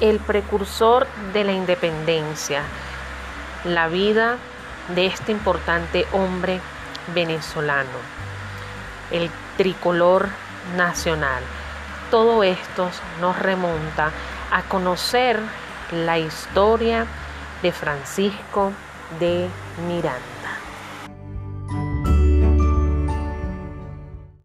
el precursor de la independencia, la vida de este importante hombre venezolano, el tricolor nacional. Todo esto nos remonta a conocer la historia de Francisco de Miranda.